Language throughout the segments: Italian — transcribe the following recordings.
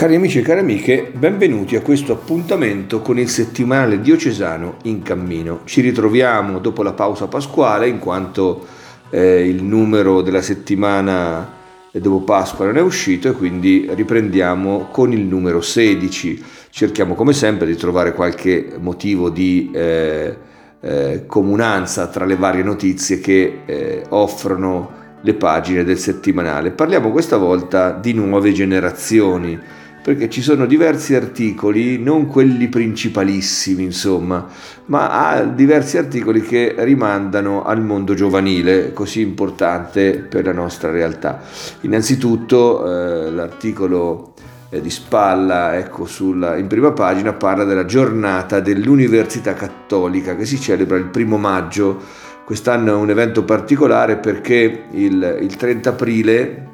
Cari amici e cari amiche, benvenuti a questo appuntamento con il settimanale diocesano in cammino. Ci ritroviamo dopo la pausa pasquale in quanto eh, il numero della settimana dopo Pasqua non è uscito e quindi riprendiamo con il numero 16. Cerchiamo come sempre di trovare qualche motivo di eh, eh, comunanza tra le varie notizie che eh, offrono le pagine del settimanale. Parliamo questa volta di nuove generazioni perché ci sono diversi articoli, non quelli principalissimi insomma, ma diversi articoli che rimandano al mondo giovanile, così importante per la nostra realtà. Innanzitutto eh, l'articolo eh, di Spalla, ecco, sulla, in prima pagina, parla della giornata dell'Università Cattolica che si celebra il primo maggio. Quest'anno è un evento particolare perché il, il 30 aprile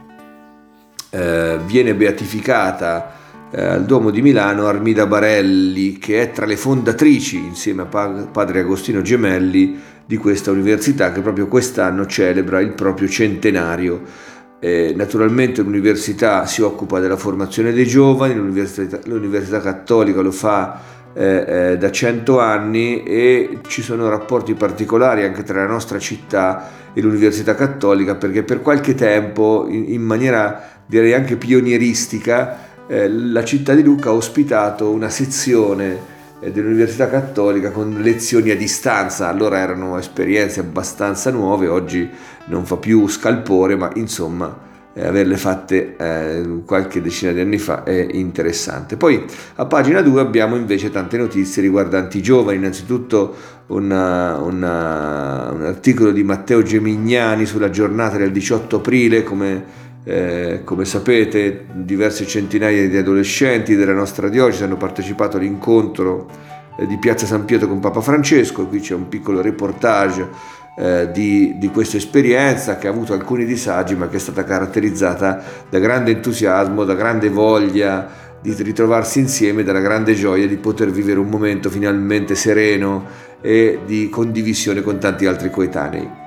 eh, viene beatificata eh, al Duomo di Milano Armida Barelli, che è tra le fondatrici, insieme a padre Agostino Gemelli, di questa università che proprio quest'anno celebra il proprio centenario. Eh, naturalmente l'università si occupa della formazione dei giovani, l'università, l'università cattolica lo fa eh, eh, da cento anni e ci sono rapporti particolari anche tra la nostra città e l'università cattolica perché per qualche tempo in, in maniera direi anche pionieristica eh, la città di Lucca ha ospitato una sezione eh, dell'Università Cattolica con lezioni a distanza, allora erano esperienze abbastanza nuove, oggi non fa più scalpore, ma insomma eh, averle fatte eh, qualche decina di anni fa è interessante. Poi a pagina 2 abbiamo invece tante notizie riguardanti i giovani, innanzitutto una, una, un articolo di Matteo Gemignani sulla giornata del 18 aprile come eh, come sapete diverse centinaia di adolescenti della nostra diocesi hanno partecipato all'incontro eh, di Piazza San Pietro con Papa Francesco, qui c'è un piccolo reportage eh, di, di, questa esperienza che ha avuto alcuni disagi ma che è stata caratterizzata da grande entusiasmo, da grande voglia di ritrovarsi insieme, dalla grande gioia di poter vivere un momento finalmente sereno e di condivisione con tanti altri coetanei.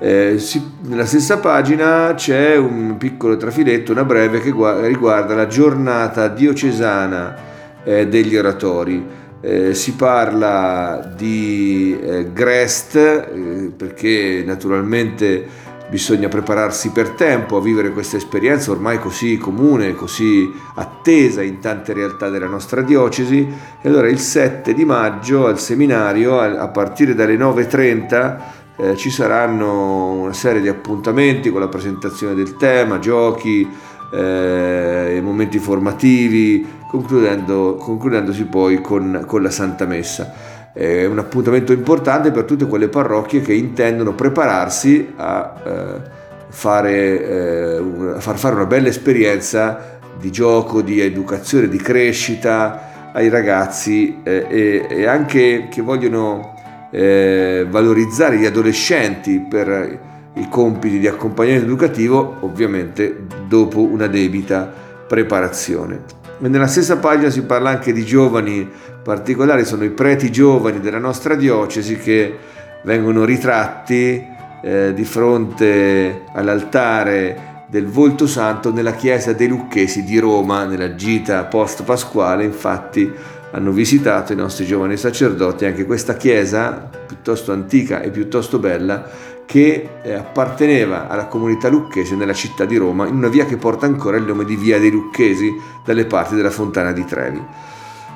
Eh, si, nella stessa pagina c'è un piccolo trafiletto, una breve, che gu- riguarda la giornata diocesana eh, degli oratori. Eh, si parla di eh, Grest eh, perché naturalmente bisogna prepararsi per tempo a vivere questa esperienza ormai così comune, così attesa in tante realtà della nostra diocesi. E allora il 7 di maggio al seminario, a, a partire dalle 9.30, eh, ci saranno una serie di appuntamenti con la presentazione del tema, giochi, eh, momenti formativi, concludendo, concludendosi poi con, con, la Santa Messa. È un appuntamento importante per tutte quelle parrocchie che intendono prepararsi a, eh, fare, eh, a far fare una bella esperienza di gioco, di educazione, di crescita ai ragazzi eh, e, e anche che vogliono eh, valorizzare gli adolescenti per i compiti di accompagnamento educativo, ovviamente dopo una debita preparazione. Nella stessa pagina si parla anche di giovani particolari, sono i preti giovani della nostra diocesi che vengono ritratti eh, di fronte all'altare del volto santo nella chiesa dei Lucchesi di Roma, nella gita post pasquale, infatti hanno visitato i nostri giovani sacerdoti anche questa chiesa piuttosto antica e piuttosto bella che eh, apparteneva alla comunità lucchese nella città di Roma in una via che porta ancora il nome di Via dei Lucchesi dalle parti della Fontana di Trevi.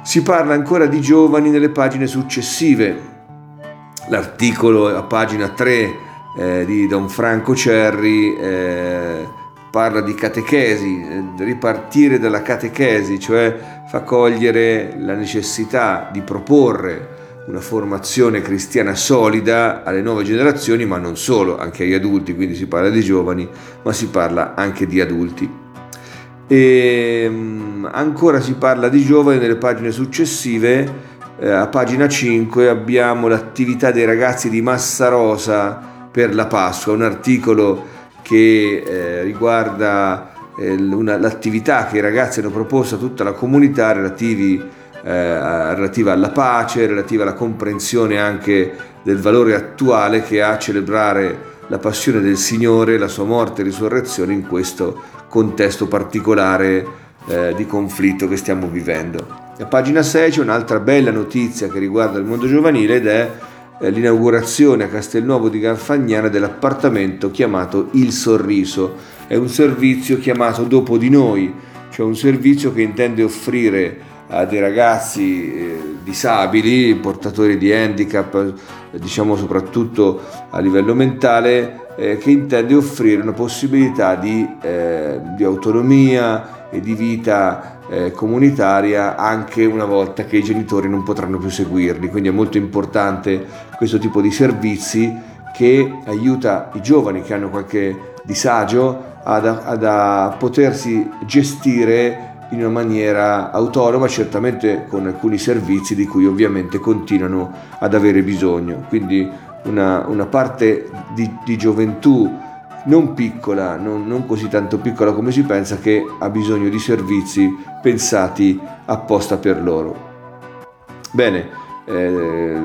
Si parla ancora di giovani nelle pagine successive. L'articolo a pagina 3 eh, di Don Franco Cerri eh, parla di catechesi, eh, ripartire dalla catechesi, cioè fa cogliere la necessità di proporre una formazione cristiana solida alle nuove generazioni, ma non solo, anche agli adulti, quindi si parla di giovani, ma si parla anche di adulti. E ehm, ancora si parla di giovani nelle pagine successive, eh, a pagina 5 abbiamo l'attività dei ragazzi di Massarosa per la Pasqua, un articolo che eh, riguarda eh, una, l'attività che i ragazzi hanno proposto a tutta la comunità relativi, eh, relativa alla pace, relativa alla comprensione anche del valore attuale che ha celebrare la passione del Signore, la sua morte e risurrezione in questo contesto particolare eh, di conflitto che stiamo vivendo. A pagina 6 c'è un'altra bella notizia che riguarda il mondo giovanile ed è l'inaugurazione a Castelnuovo di Garfagnana dell'appartamento chiamato Il Sorriso. È un servizio chiamato Dopo di noi, cioè un servizio che intende offrire a dei ragazzi eh, disabili, portatori di handicap, diciamo soprattutto a livello mentale, eh, che intende offrire una possibilità di, eh, di autonomia di vita eh, comunitaria anche una volta che i genitori non potranno più seguirli. Quindi è molto importante questo tipo di servizi che aiuta i giovani che hanno qualche disagio ad, ad a potersi gestire in una maniera autonoma, certamente con alcuni servizi di cui ovviamente continuano ad avere bisogno. Quindi una, una parte di, di, gioventù non piccola, non, non, così tanto piccola come si pensa, che ha bisogno di servizi pensati apposta per loro. Bene, eh,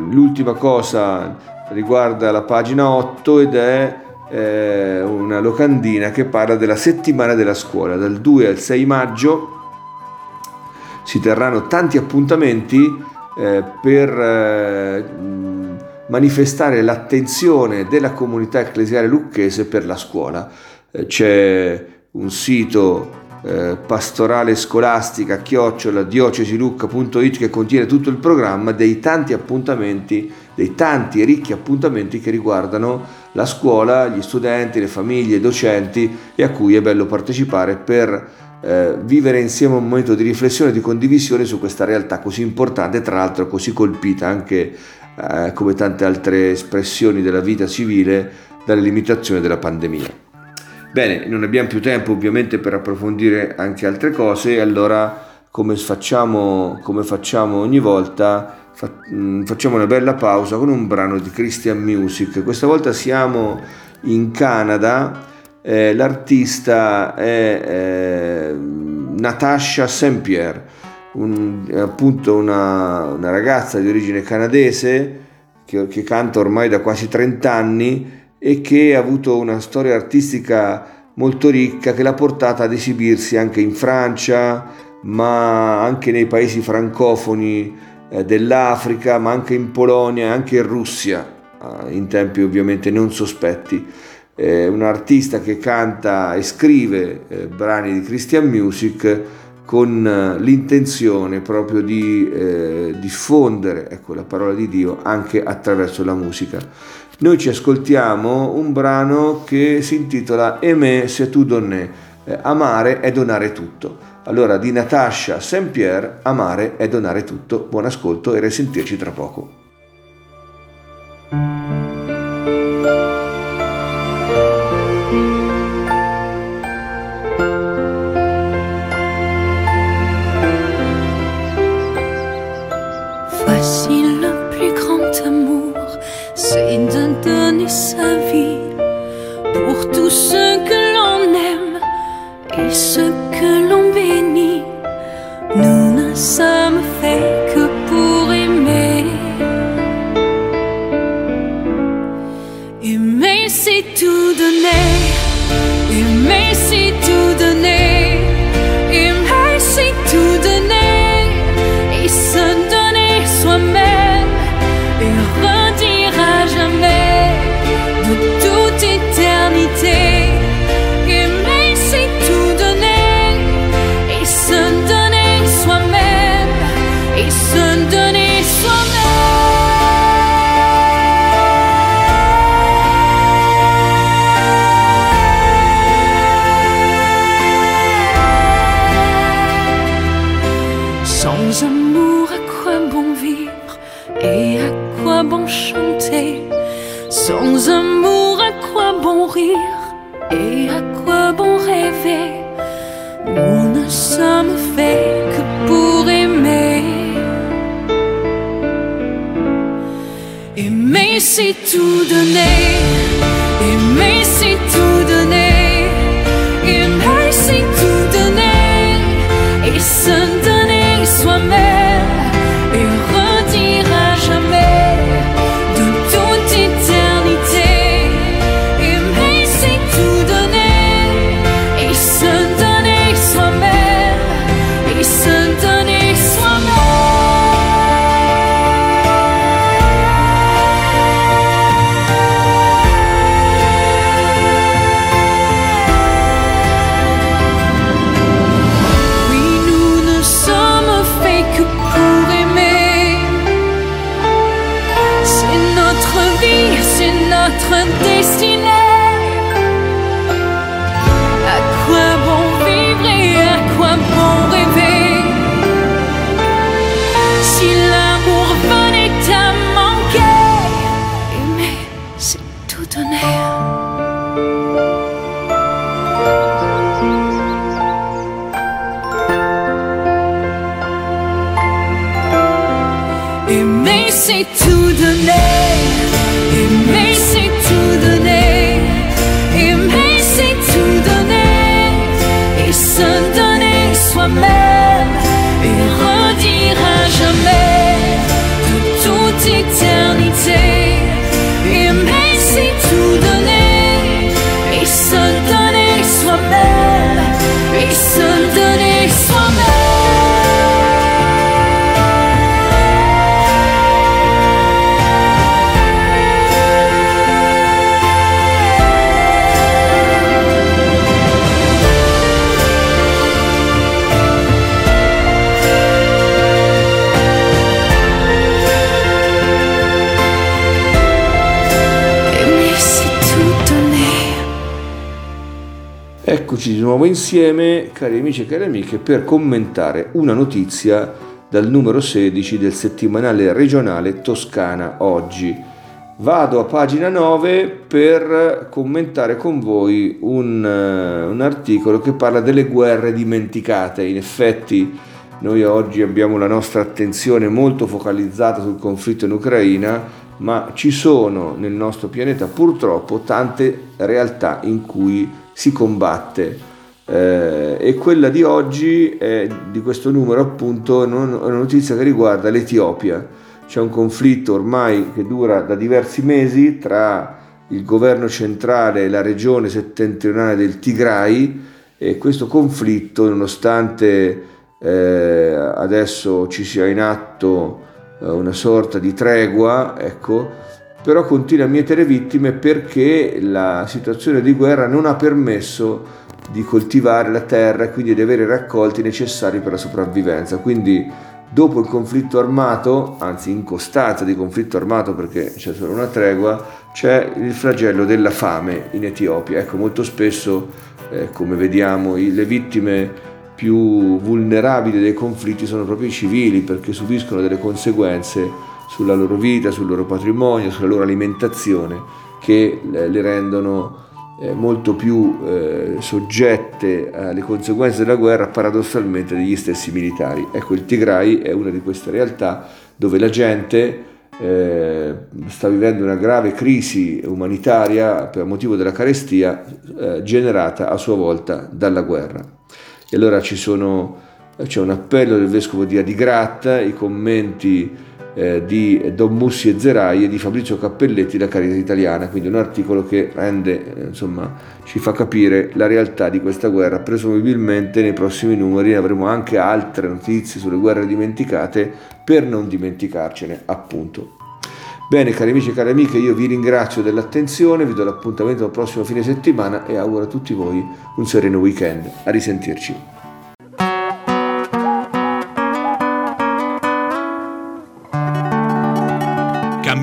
l'ultima cosa riguarda la pagina 8 ed è eh, una locandina che parla della settimana della scuola, dal 2 al 6 maggio si terranno tanti appuntamenti eh, per eh, manifestare l'attenzione della comunità ecclesiale lucchese per la scuola. Eh, c'è un sito eh, pastorale scolastica chiocciola diocesilucca.it che contiene tutto il programma dei tanti appuntamenti, dei tanti e ricchi appuntamenti che riguardano la scuola, gli studenti, le famiglie, i docenti e a cui è bello partecipare per eh, vivere insieme un momento di riflessione e di condivisione su questa realtà così importante, tra l'altro così colpita anche eh, come tante altre espressioni della vita civile dalle limitazioni della pandemia. Bene, non abbiamo più tempo ovviamente per approfondire anche altre cose, allora come facciamo, come facciamo ogni volta mm, facciamo una bella pausa con un brano di Christian Music. Questa volta siamo in Canada eh, l'artista è eh, Natasha St. Un, appunto una, una, ragazza di origine canadese che, che canta ormai da quasi 30 anni e che ha avuto una storia artistica molto ricca che l'ha portata ad esibirsi anche in Francia, ma anche nei paesi francofoni eh, dell'Africa, ma anche in Polonia e anche in Russia, eh, in tempi ovviamente non sospetti. Eh, un artista che canta e scrive eh, brani di Christian Music con eh, l'intenzione proprio di eh, diffondere ecco, la parola di Dio anche attraverso la musica. Noi ci ascoltiamo un brano che si intitola Aimé c'est tout donné, eh, amare è donare tutto. Allora di Natasha Saint Pierre, amare è donare tutto. Buon ascolto e risentirci tra poco. si le plus grand amour, c'est de donner sa vie pour tous ceux que l'on aime et ceux que l'on bénit, nous ne savons sans amour, à quoi bon vivre et à quoi bon chanter? Sans amour, à quoi bon rire et à quoi bon rêver? Nous ne sommes faits que pour aimer. Aimer, c'est tout donner. Aimer, c'est tout. tout tonnerre. Et c'est tout donner. Eccoci di nuovo insieme, cari amici e cari amiche, per commentare una notizia dal numero 16 del settimanale regionale Toscana Oggi. Vado a pagina 9 per commentare con voi un, uh, un articolo che parla delle guerre dimenticate. In effetti noi oggi abbiamo la nostra attenzione molto focalizzata sul conflitto in Ucraina, ma ci sono nel nostro pianeta purtroppo tante realtà in cui si combatte. Eh, e quella di oggi è di questo numero appunto una notizia che riguarda l'Etiopia. C'è un conflitto ormai che dura da diversi mesi tra il governo centrale e la regione settentrionale del Tigray e questo conflitto nonostante eh, adesso ci sia in atto eh, una sorta di tregua, ecco, però continua a mietere vittime perché la situazione di guerra non ha permesso di coltivare la terra e quindi di avere i raccolti necessari per la sopravvivenza. Quindi dopo il conflitto armato, anzi in costanza di conflitto armato perché c'è solo una tregua, c'è il flagello della fame in Etiopia. Ecco, molto spesso, eh, come vediamo, le vittime più vulnerabili dei conflitti sono proprio i civili perché subiscono delle conseguenze sulla loro vita, sul loro patrimonio, sulla loro alimentazione, che eh, le rendono eh, molto più eh, soggette alle conseguenze della guerra paradossalmente degli stessi militari. Ecco, il Tigray è una di queste realtà dove la gente sta vivendo una grave crisi umanitaria per motivo della carestia generata a sua volta dalla guerra. E allora sono, c'è un appello del vescovo di Adigrat, i commenti eh, di Don Mussi e Zerai e di Fabrizio Cappelletti da Carità Italiana, quindi un articolo che rende, eh, insomma, ci fa capire la realtà di questa guerra. Presumibilmente nei prossimi numeri avremo anche altre notizie sulle guerre dimenticate per non dimenticarcene, appunto. Bene, cari amici e cari amiche, io vi ringrazio dell'attenzione, vi do l'appuntamento al prossimo fine settimana e auguro a tutti voi un sereno weekend. A risentirci.